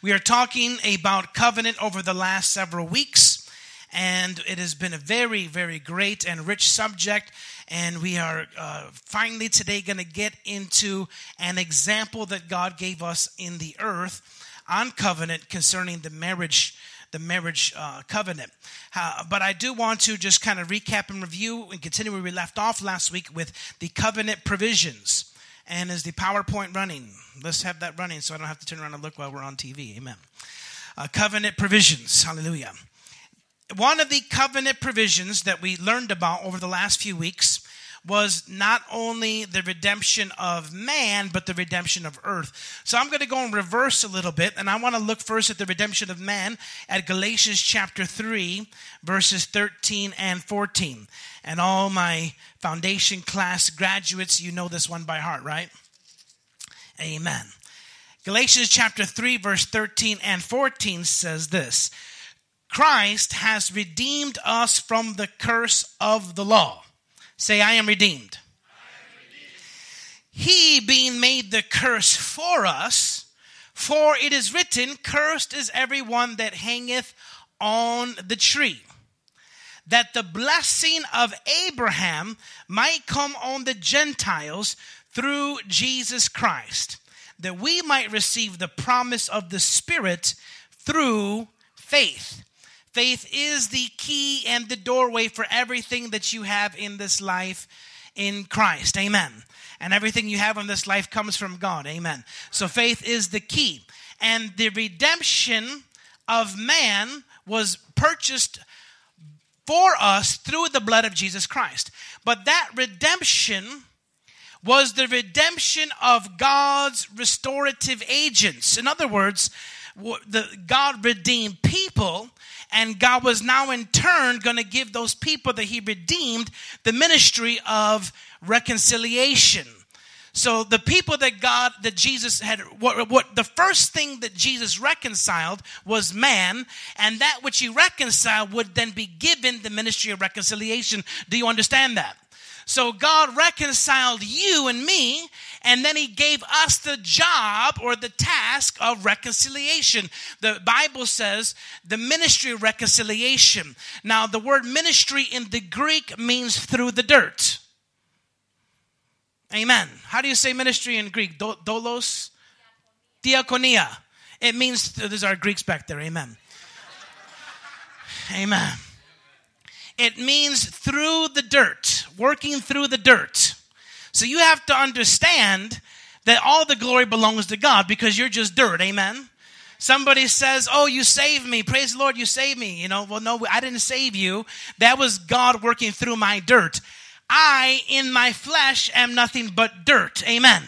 We are talking about covenant over the last several weeks, and it has been a very, very great and rich subject. And we are uh, finally today going to get into an example that God gave us in the earth on covenant concerning the marriage the marriage uh, covenant. Uh, but I do want to just kind of recap and review and continue where we left off last week with the covenant provisions. And is the PowerPoint running? Let's have that running so I don't have to turn around and look while we're on TV. Amen. Uh, covenant provisions. Hallelujah. One of the covenant provisions that we learned about over the last few weeks was not only the redemption of man, but the redemption of earth. So I'm going to go in reverse a little bit, and I want to look first at the redemption of man at Galatians chapter 3, verses 13 and 14. And all my foundation class graduates, you know this one by heart, right? Amen. Galatians chapter 3, verse 13 and 14 says this Christ has redeemed us from the curse of the law. Say, I am redeemed. He being made the curse for us, for it is written, Cursed is everyone that hangeth on the tree. That the blessing of Abraham might come on the Gentiles through Jesus Christ, that we might receive the promise of the Spirit through faith. Faith is the key and the doorway for everything that you have in this life in Christ. Amen. And everything you have in this life comes from God. Amen. So faith is the key. And the redemption of man was purchased for us through the blood of Jesus Christ. But that redemption was the redemption of God's restorative agents. In other words, the God redeemed people and God was now in turn going to give those people that he redeemed the ministry of reconciliation. So the people that God, that Jesus had, what, what the first thing that Jesus reconciled was man, and that which he reconciled would then be given the ministry of reconciliation. Do you understand that? So God reconciled you and me, and then He gave us the job or the task of reconciliation. The Bible says the ministry of reconciliation. Now, the word ministry in the Greek means through the dirt. Amen. How do you say ministry in Greek? Dolos? Diakonia. It means, there's our Greeks back there. Amen. Amen. It means through the dirt, working through the dirt. So you have to understand that all the glory belongs to God because you're just dirt. Amen. Somebody says, Oh, you saved me. Praise the Lord, you saved me. You know, well, no, I didn't save you. That was God working through my dirt. I, in my flesh, am nothing but dirt. Amen.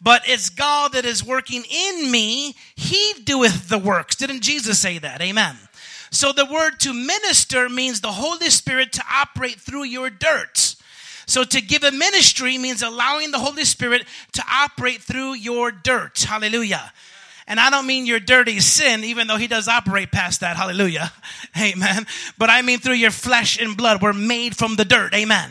But it's God that is working in me. He doeth the works. Didn't Jesus say that? Amen. So the word to minister means the Holy Spirit to operate through your dirt. So to give a ministry means allowing the Holy Spirit to operate through your dirt. Hallelujah. And I don't mean your dirty sin, even though he does operate past that. Hallelujah. Amen. But I mean through your flesh and blood. We're made from the dirt. Amen.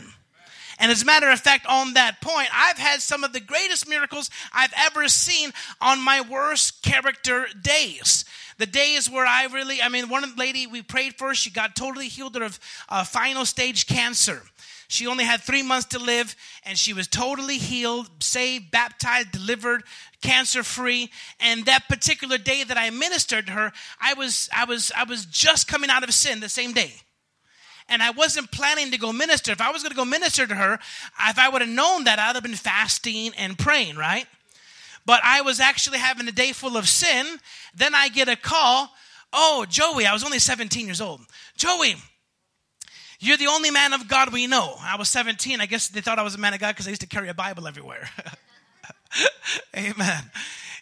And as a matter of fact, on that point, I've had some of the greatest miracles I've ever seen on my worst character days. The days where I really, I mean, one lady we prayed for, she got totally healed of uh, final stage cancer. She only had three months to live, and she was totally healed, saved, baptized, delivered, cancer free. And that particular day that I ministered to her, I was, I was, I was just coming out of sin the same day and I wasn't planning to go minister. If I was going to go minister to her, if I would have known that, I'd have been fasting and praying, right? But I was actually having a day full of sin. Then I get a call. Oh, Joey, I was only 17 years old. Joey, You're the only man of God we know. I was 17. I guess they thought I was a man of God because I used to carry a Bible everywhere. Amen.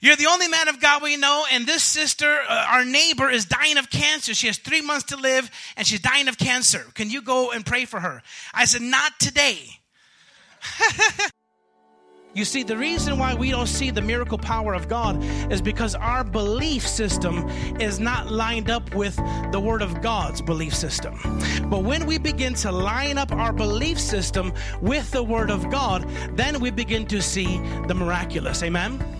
You're the only man of God we know, and this sister, uh, our neighbor, is dying of cancer. She has three months to live, and she's dying of cancer. Can you go and pray for her? I said, Not today. You see, the reason why we don't see the miracle power of God is because our belief system is not lined up with the Word of God's belief system. But when we begin to line up our belief system with the Word of God, then we begin to see the miraculous. Amen?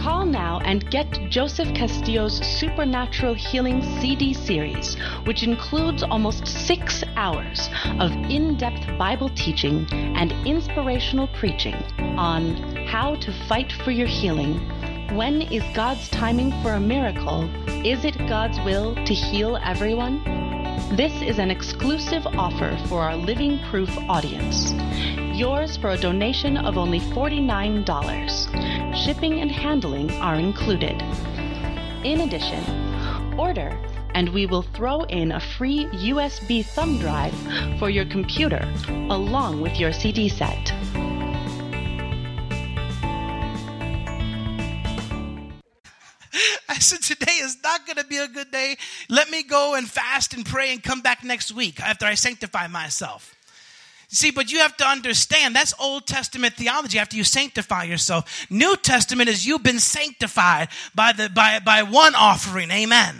Call now and get Joseph Castillo's Supernatural Healing CD series, which includes almost six hours of in depth Bible teaching and inspirational preaching on how to fight for your healing. When is God's timing for a miracle? Is it God's will to heal everyone? This is an exclusive offer for our Living Proof audience. Yours for a donation of only $49. Shipping and handling are included. In addition, order and we will throw in a free USB thumb drive for your computer along with your CD set. I said, is not going to be a good day. Let me go and fast and pray and come back next week after I sanctify myself. See, but you have to understand that's Old Testament theology after you sanctify yourself. New Testament is you've been sanctified by the by by one offering. Amen.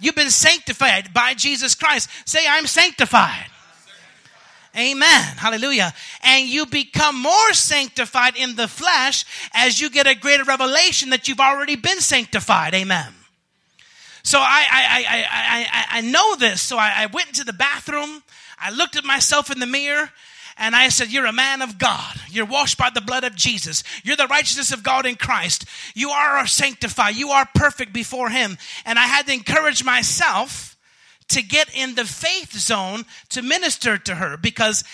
You've been sanctified by Jesus Christ. Say, I'm sanctified. Amen. Hallelujah. And you become more sanctified in the flesh as you get a greater revelation that you've already been sanctified. Amen. So I, I, I, I, I, know this. So I, I went into the bathroom. I looked at myself in the mirror and I said, You're a man of God. You're washed by the blood of Jesus. You're the righteousness of God in Christ. You are sanctified. You are perfect before Him. And I had to encourage myself to get in the faith zone to minister to her because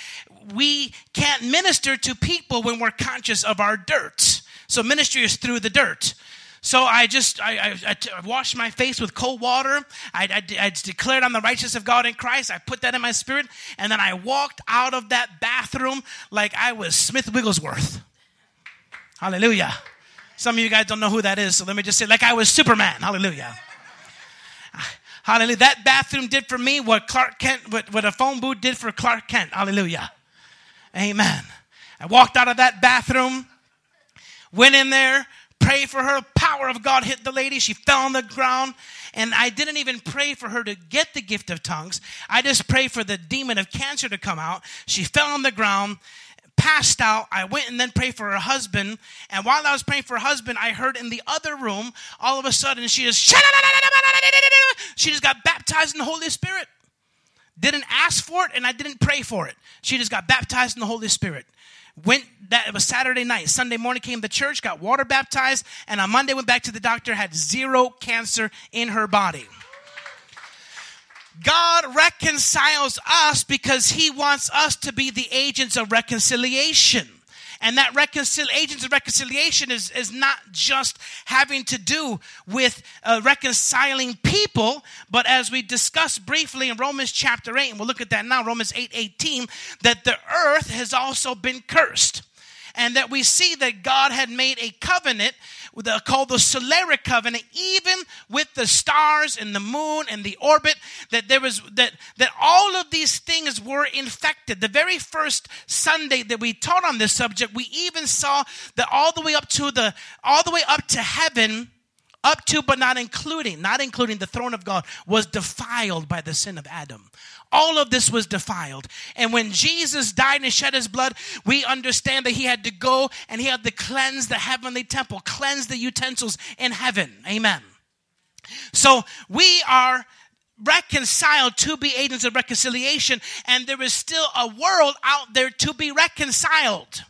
we can't minister to people when we're conscious of our dirt. So ministry is through the dirt. So I just I, I, I washed my face with cold water. I, I, I declared I'm the righteousness of God in Christ. I put that in my spirit, and then I walked out of that bathroom like I was Smith Wigglesworth. Hallelujah. Some of you guys don't know who that is, so let me just say, like I was Superman. Hallelujah. Hallelujah. That bathroom did for me what Clark Kent, what, what a phone booth did for Clark Kent. Hallelujah. Amen. I walked out of that bathroom, went in there, pray for her. Power of God hit the lady. She fell on the ground. And I didn't even pray for her to get the gift of tongues. I just prayed for the demon of cancer to come out. She fell on the ground, passed out. I went and then prayed for her husband. And while I was praying for her husband, I heard in the other room, all of a sudden, she just, she just got baptized in the Holy Spirit. Didn't ask for it, and I didn't pray for it. She just got baptized in the Holy Spirit went that it was saturday night. Sunday morning came to church got water baptized and on monday went back to the doctor had zero cancer in her body. God reconciles us because he wants us to be the agents of reconciliation and that reconcil- agents of reconciliation is, is not just having to do with uh, reconciling people, but as we discussed briefly in Romans chapter 8, and we'll look at that now, Romans 8 18, that the earth has also been cursed. And that we see that God had made a covenant the, called the Solaric covenant, even with the stars and the moon and the orbit, that there was that that all of these things were infected. The very first Sunday that we taught on this subject, we even saw that all the way up to the all the way up to heaven up to but not including, not including the throne of God, was defiled by the sin of Adam. All of this was defiled. And when Jesus died and shed his blood, we understand that he had to go and he had to cleanse the heavenly temple, cleanse the utensils in heaven. Amen. So we are reconciled to be agents of reconciliation, and there is still a world out there to be reconciled.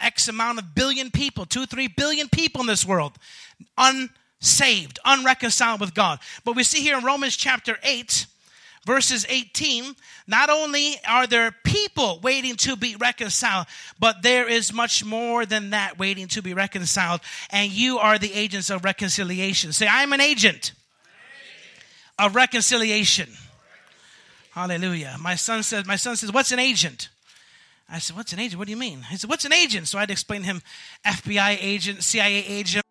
X amount of billion people, two, three billion people in this world, un saved, unreconciled with God. But we see here in Romans chapter 8, verses 18, not only are there people waiting to be reconciled, but there is much more than that waiting to be reconciled. And you are the agents of reconciliation. Say, I'm an agent of reconciliation. Hallelujah. My son says, my son says, what's an agent? I said, what's an agent? What do you mean? He said, what's an agent? So I to explain to him FBI agent, CIA agent.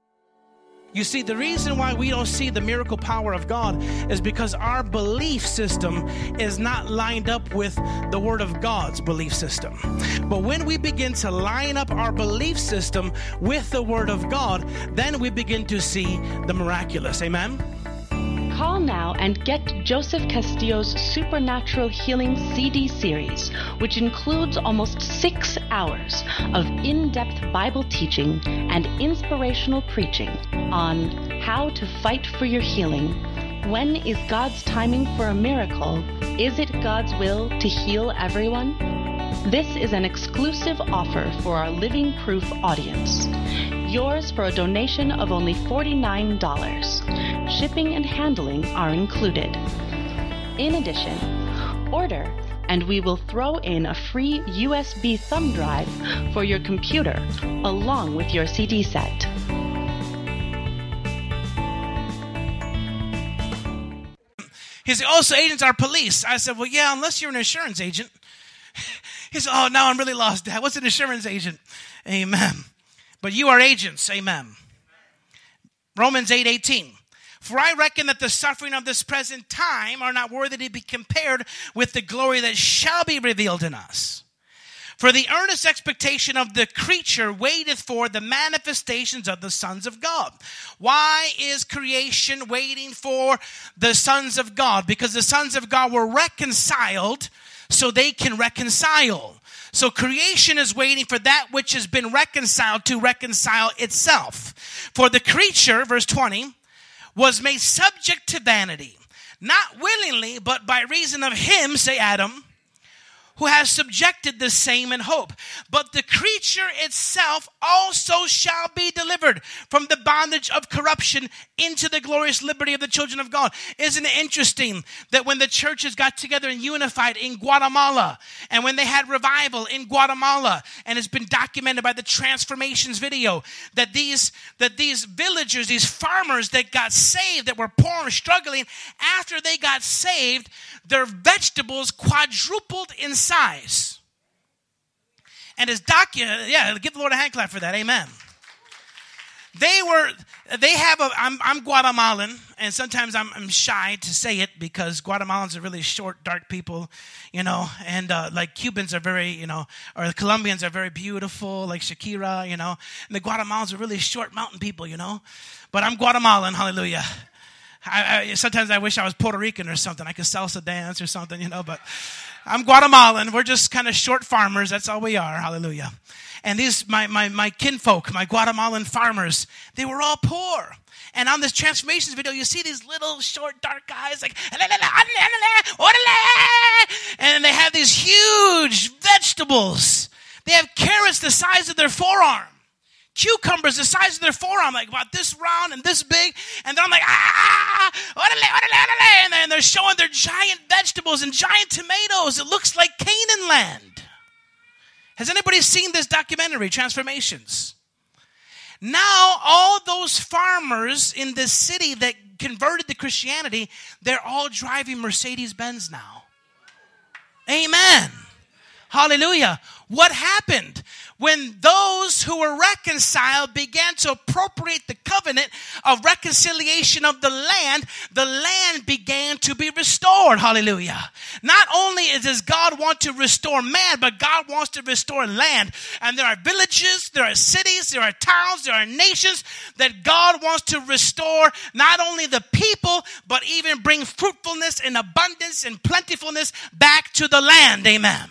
You see, the reason why we don't see the miracle power of God is because our belief system is not lined up with the Word of God's belief system. But when we begin to line up our belief system with the Word of God, then we begin to see the miraculous. Amen? Call now and get Joseph Castillo's Supernatural Healing CD series, which includes almost six hours of in depth Bible teaching and inspirational preaching on how to fight for your healing. When is God's timing for a miracle? Is it God's will to heal everyone? This is an exclusive offer for our Living Proof audience. Yours for a donation of only $49. Shipping and handling are included. In addition, order and we will throw in a free USB thumb drive for your computer along with your CD set. He said, Oh, so agents are police. I said, Well, yeah, unless you're an insurance agent. He said, Oh, now I'm really lost, Dad. What's an insurance agent? Amen. But you are agents. Amen. Romans 8 18. For I reckon that the suffering of this present time are not worthy to be compared with the glory that shall be revealed in us. For the earnest expectation of the creature waiteth for the manifestations of the sons of God. Why is creation waiting for the sons of God? Because the sons of God were reconciled so they can reconcile. So creation is waiting for that which has been reconciled to reconcile itself. For the creature, verse 20, was made subject to vanity, not willingly, but by reason of him, say Adam, who has subjected the same in hope. But the creature itself also shall be delivered from the bondage of corruption into the glorious liberty of the children of God. Isn't it interesting that when the churches got together and unified in Guatemala, and when they had revival in Guatemala, and it's been documented by the transformations video, that these that these villagers, these farmers that got saved, that were poor and struggling, after they got saved, their vegetables quadrupled in size. And as documented, yeah, give the Lord a hand clap for that. Amen. They were, they have a, I'm, I'm Guatemalan, and sometimes I'm, I'm shy to say it because Guatemalans are really short, dark people, you know, and uh, like Cubans are very, you know, or the Colombians are very beautiful, like Shakira, you know, and the Guatemalans are really short mountain people, you know. But I'm Guatemalan, hallelujah. I, I, sometimes I wish I was Puerto Rican or something. I could salsa dance or something, you know, but I'm Guatemalan. We're just kind of short farmers. That's all we are. Hallelujah. And these, my, my, my kinfolk, my Guatemalan farmers, they were all poor. And on this transformations video, you see these little short, dark guys like, and they have these huge vegetables. They have carrots the size of their forearm cucumbers the size of their forearm, like about this round and this big. And then I'm like, ah, and they're showing their giant vegetables and giant tomatoes. It looks like Canaan land. Has anybody seen this documentary, Transformations? Now, all those farmers in this city that converted to Christianity, they're all driving Mercedes Benz now. Amen. Hallelujah. What happened? When those who were reconciled began to appropriate the covenant of reconciliation of the land, the land began to be restored. Hallelujah. Not only does God want to restore man, but God wants to restore land. And there are villages, there are cities, there are towns, there are nations that God wants to restore not only the people, but even bring fruitfulness and abundance and plentifulness back to the land. Amen.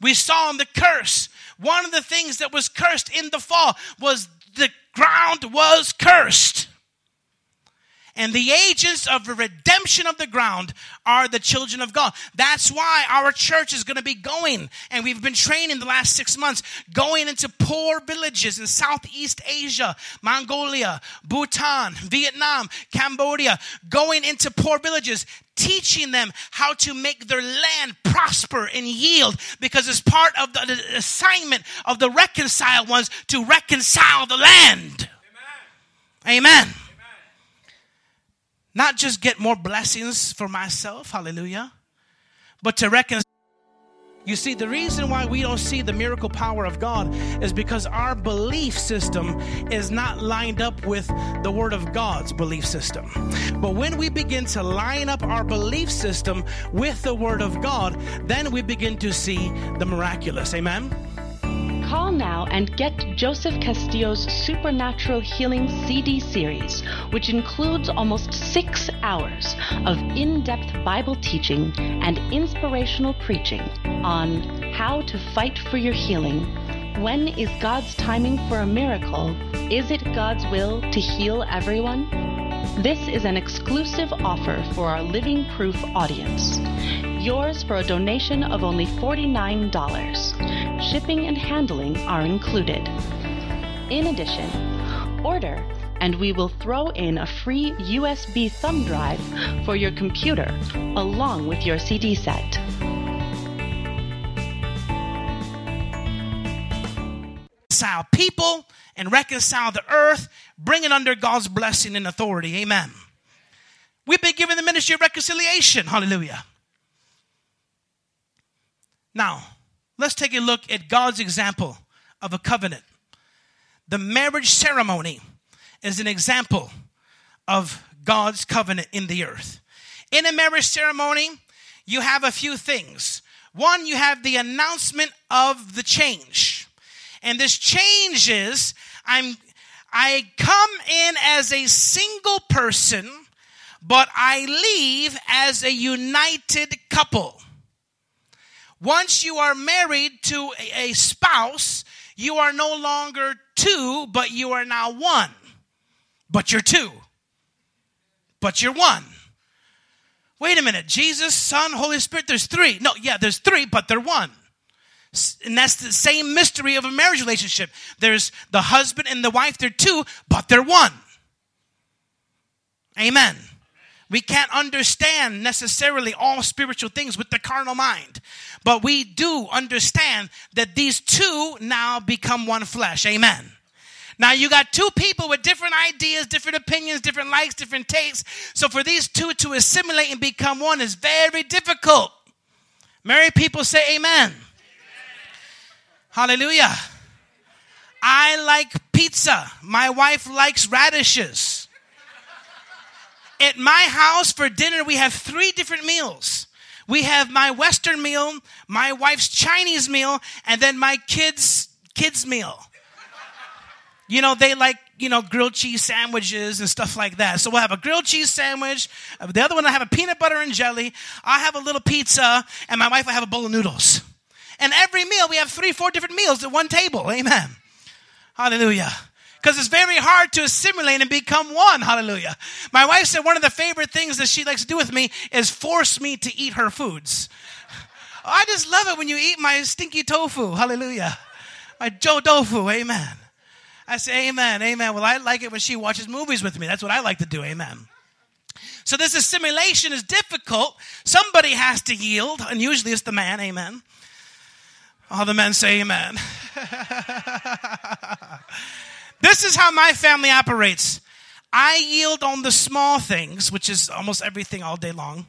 We saw in the curse, one of the things that was cursed in the fall was the ground was cursed. And the agents of the redemption of the ground are the children of God. That's why our church is going to be going, and we've been training the last six months, going into poor villages in Southeast Asia, Mongolia, Bhutan, Vietnam, Cambodia, going into poor villages, teaching them how to make their land prosper and yield because it's part of the assignment of the reconciled ones to reconcile the land. Amen. Amen. Not just get more blessings for myself, hallelujah, but to reconcile. You see, the reason why we don't see the miracle power of God is because our belief system is not lined up with the Word of God's belief system. But when we begin to line up our belief system with the Word of God, then we begin to see the miraculous. Amen? Call now and get Joseph Castillo's Supernatural Healing CD series, which includes almost six hours of in depth Bible teaching and inspirational preaching on how to fight for your healing. When is God's timing for a miracle? Is it God's will to heal everyone? This is an exclusive offer for our Living Proof audience. Yours for a donation of only $49. Shipping and handling are included. In addition, order and we will throw in a free USB thumb drive for your computer along with your CD set. Reconcile people and reconcile the earth, bring it under God's blessing and authority. Amen. We've been given the ministry of reconciliation. Hallelujah. Now, let's take a look at God's example of a covenant. The marriage ceremony is an example of God's covenant in the earth. In a marriage ceremony, you have a few things. One, you have the announcement of the change. And this change is I'm I come in as a single person, but I leave as a united couple. Once you are married to a, spouse, you are no longer two, but you are now one. But you're two. But you're one. Wait a minute. Jesus, Son, Holy Spirit, there's three. No, yeah, there's three, but they're one. And that's the same mystery of a marriage relationship. There's the husband and the wife, they're two, but they're one. Amen. We can't understand necessarily all spiritual things with the carnal mind, but we do understand that these two now become one flesh. Amen. Now you got two people with different ideas, different opinions, different likes, different tastes. So for these two to assimilate and become one is very difficult. Married people say amen. Hallelujah. I like pizza. My wife likes radishes. At my house for dinner, we have three different meals. We have my Western meal, my wife's Chinese meal, and then my kids' kids' meal. You know, they like, you know, grilled cheese sandwiches and stuff like that. So we'll have a grilled cheese sandwich. The other one, I have a peanut butter and jelly. I have a little pizza, and my wife will have a bowl of noodles. And every meal, we have three, four different meals at one table. Amen. Hallelujah because it's very hard to assimilate and become one. Hallelujah. My wife said one of the favorite things that she likes to do with me is force me to eat her foods. I just love it when you eat my stinky tofu. Hallelujah. My Joe tofu. Amen. I say amen, amen. Well, I like it when she watches movies with me. That's what I like to do. Amen. So this assimilation is difficult. Somebody has to yield, and usually it's the man. Amen. All the men say amen. This is how my family operates. I yield on the small things, which is almost everything all day long,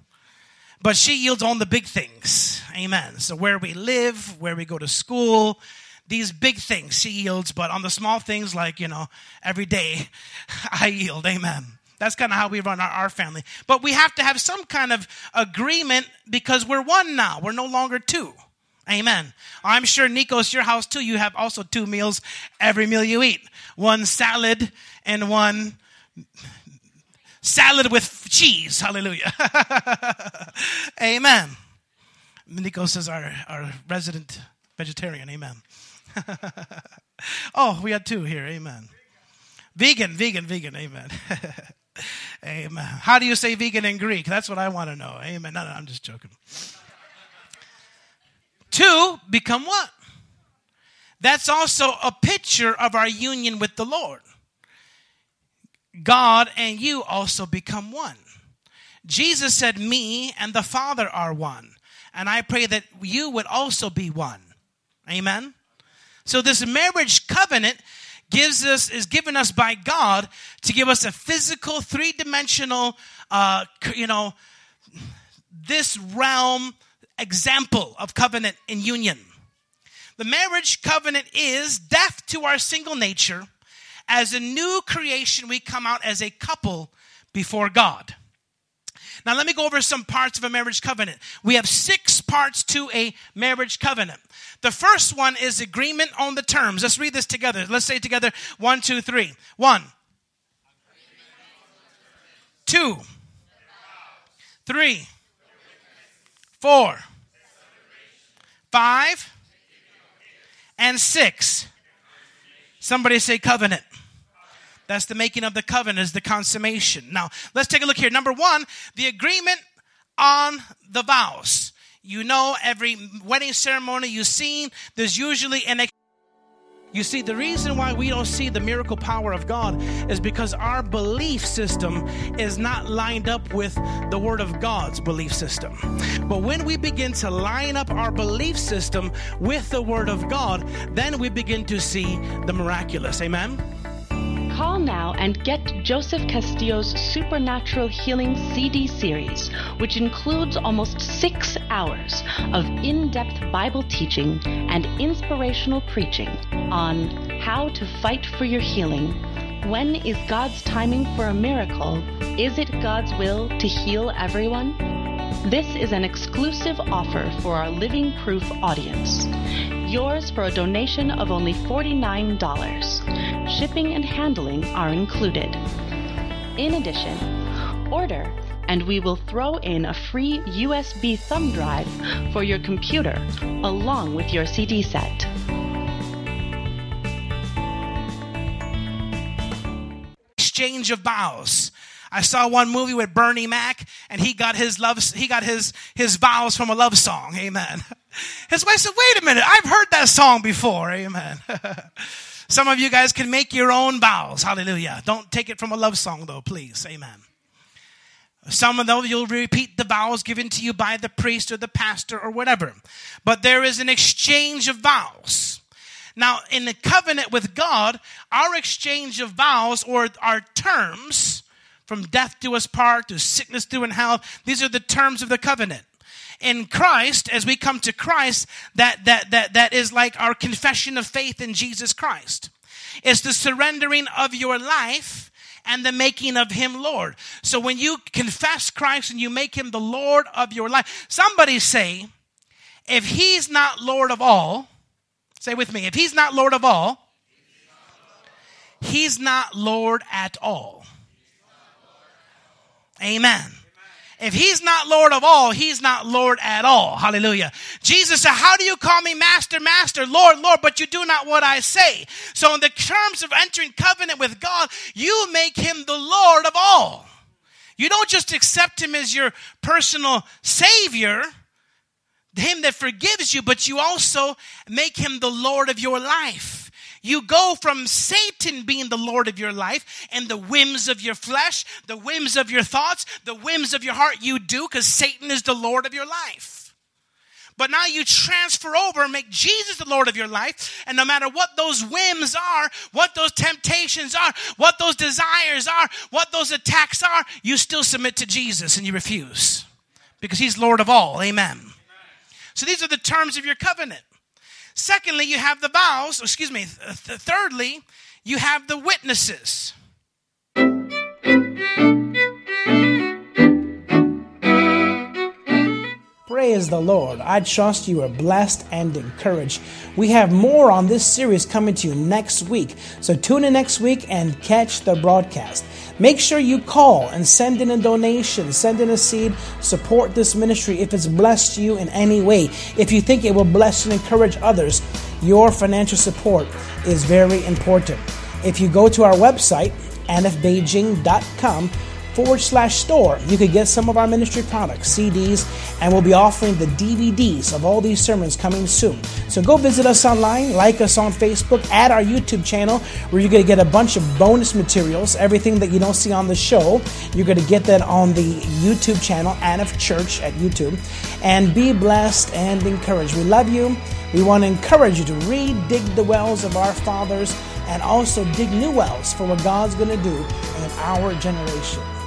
but she yields on the big things. Amen. So, where we live, where we go to school, these big things she yields, but on the small things, like, you know, every day, I yield. Amen. That's kind of how we run our, our, family. But we have to have some kind of agreement because we're one now. We're no longer two. Amen. I'm sure, Nikos, your house too, you have also two meals every meal you eat one salad and one salad with cheese. Hallelujah. Amen. Nikos is our, our resident vegetarian. Amen. oh, we had two here. Amen. Vegan, vegan, vegan. Amen. Amen. How do you say vegan in Greek? That's what I want to know. Amen. No, no, I'm just joking. Two, become what? That's also a picture of our union with the Lord. God and you also become one. Jesus said, Me and the Father are one. And I pray that you would also be one. Amen. So this marriage covenant gives us is given us by God to give us a physical, three dimensional, uh, you know, this realm example of covenant and union. The marriage covenant is death to our single nature. As a new creation, we come out as a couple before God. Now, let me go over some parts of a marriage covenant. We have six parts to a marriage covenant. The first one is agreement on the terms. Let's read this together. Let's say together one, two, three. One, two, three, four, five, and six. Somebody say covenant. That's the making of the covenant, is the consummation. Now, let's take a look here. Number one, the agreement on the vows. You know, every wedding ceremony you've seen, there's usually an you see, the reason why we don't see the miracle power of God is because our belief system is not lined up with the Word of God's belief system. But when we begin to line up our belief system with the Word of God, then we begin to see the miraculous. Amen? Call now and get Joseph Castillo's Supernatural Healing CD series, which includes almost six hours of in depth Bible teaching and inspirational preaching on how to fight for your healing. When is God's timing for a miracle? Is it God's will to heal everyone? This is an exclusive offer for our Living Proof audience. Yours for a donation of only $49. Shipping and handling are included. In addition, order and we will throw in a free USB thumb drive for your computer along with your CD set. Exchange of vows. I saw one movie with Bernie Mac, and he got his love, he got his his vows from a love song. Amen. His wife said, "Wait a minute, I've heard that song before." Amen. Some of you guys can make your own vows. Hallelujah. Don't take it from a love song, though, please. Amen. Some of them you'll repeat the vows given to you by the priest or the pastor or whatever. But there is an exchange of vows. Now, in the covenant with God, our exchange of vows or our terms from death to us part to sickness to and health. These are the terms of the covenant. In Christ, as we come to Christ, that, that, that, that is like our confession of faith in Jesus Christ. It's the surrendering of your life and the making of him Lord. So when you confess Christ and you make him the Lord of your life, somebody say, if he's not Lord of all, say with me, if he's not Lord of all, he's not Lord at all. Amen. If he's not Lord of all, he's not Lord at all. Hallelujah. Jesus said, How do you call me Master, Master, Lord, Lord, but you do not what I say? So, in the terms of entering covenant with God, you make him the Lord of all. You don't just accept him as your personal Savior, him that forgives you, but you also make him the Lord of your life. You go from Satan being the Lord of your life and the whims of your flesh, the whims of your thoughts, the whims of your heart. You do because Satan is the Lord of your life. But now you transfer over and make Jesus the Lord of your life. And no matter what those whims are, what those temptations are, what those desires are, what those attacks are, you still submit to Jesus and you refuse because he's Lord of all. Amen. So these are the terms of your covenant. Secondly, you have the vows, excuse me, th- thirdly, you have the witnesses. Praise the Lord. I trust you are blessed and encouraged. We have more on this series coming to you next week. So tune in next week and catch the broadcast. Make sure you call and send in a donation, send in a seed, support this ministry if it's blessed you in any way. If you think it will bless and encourage others, your financial support is very important. If you go to our website, nfbeijing.com, forward slash store, you could get some of our ministry products, CDs, and we'll be offering the DVDs of all these sermons coming soon. So go visit us online, like us on Facebook, add our YouTube channel where you're going to get a bunch of bonus materials, everything that you don't see on the show. You're going to get that on the YouTube channel, Anif Church at YouTube. And be blessed and encouraged. We love you. We want to encourage you to read, dig the wells of our fathers and also dig new wells for what God's going to do in our generation.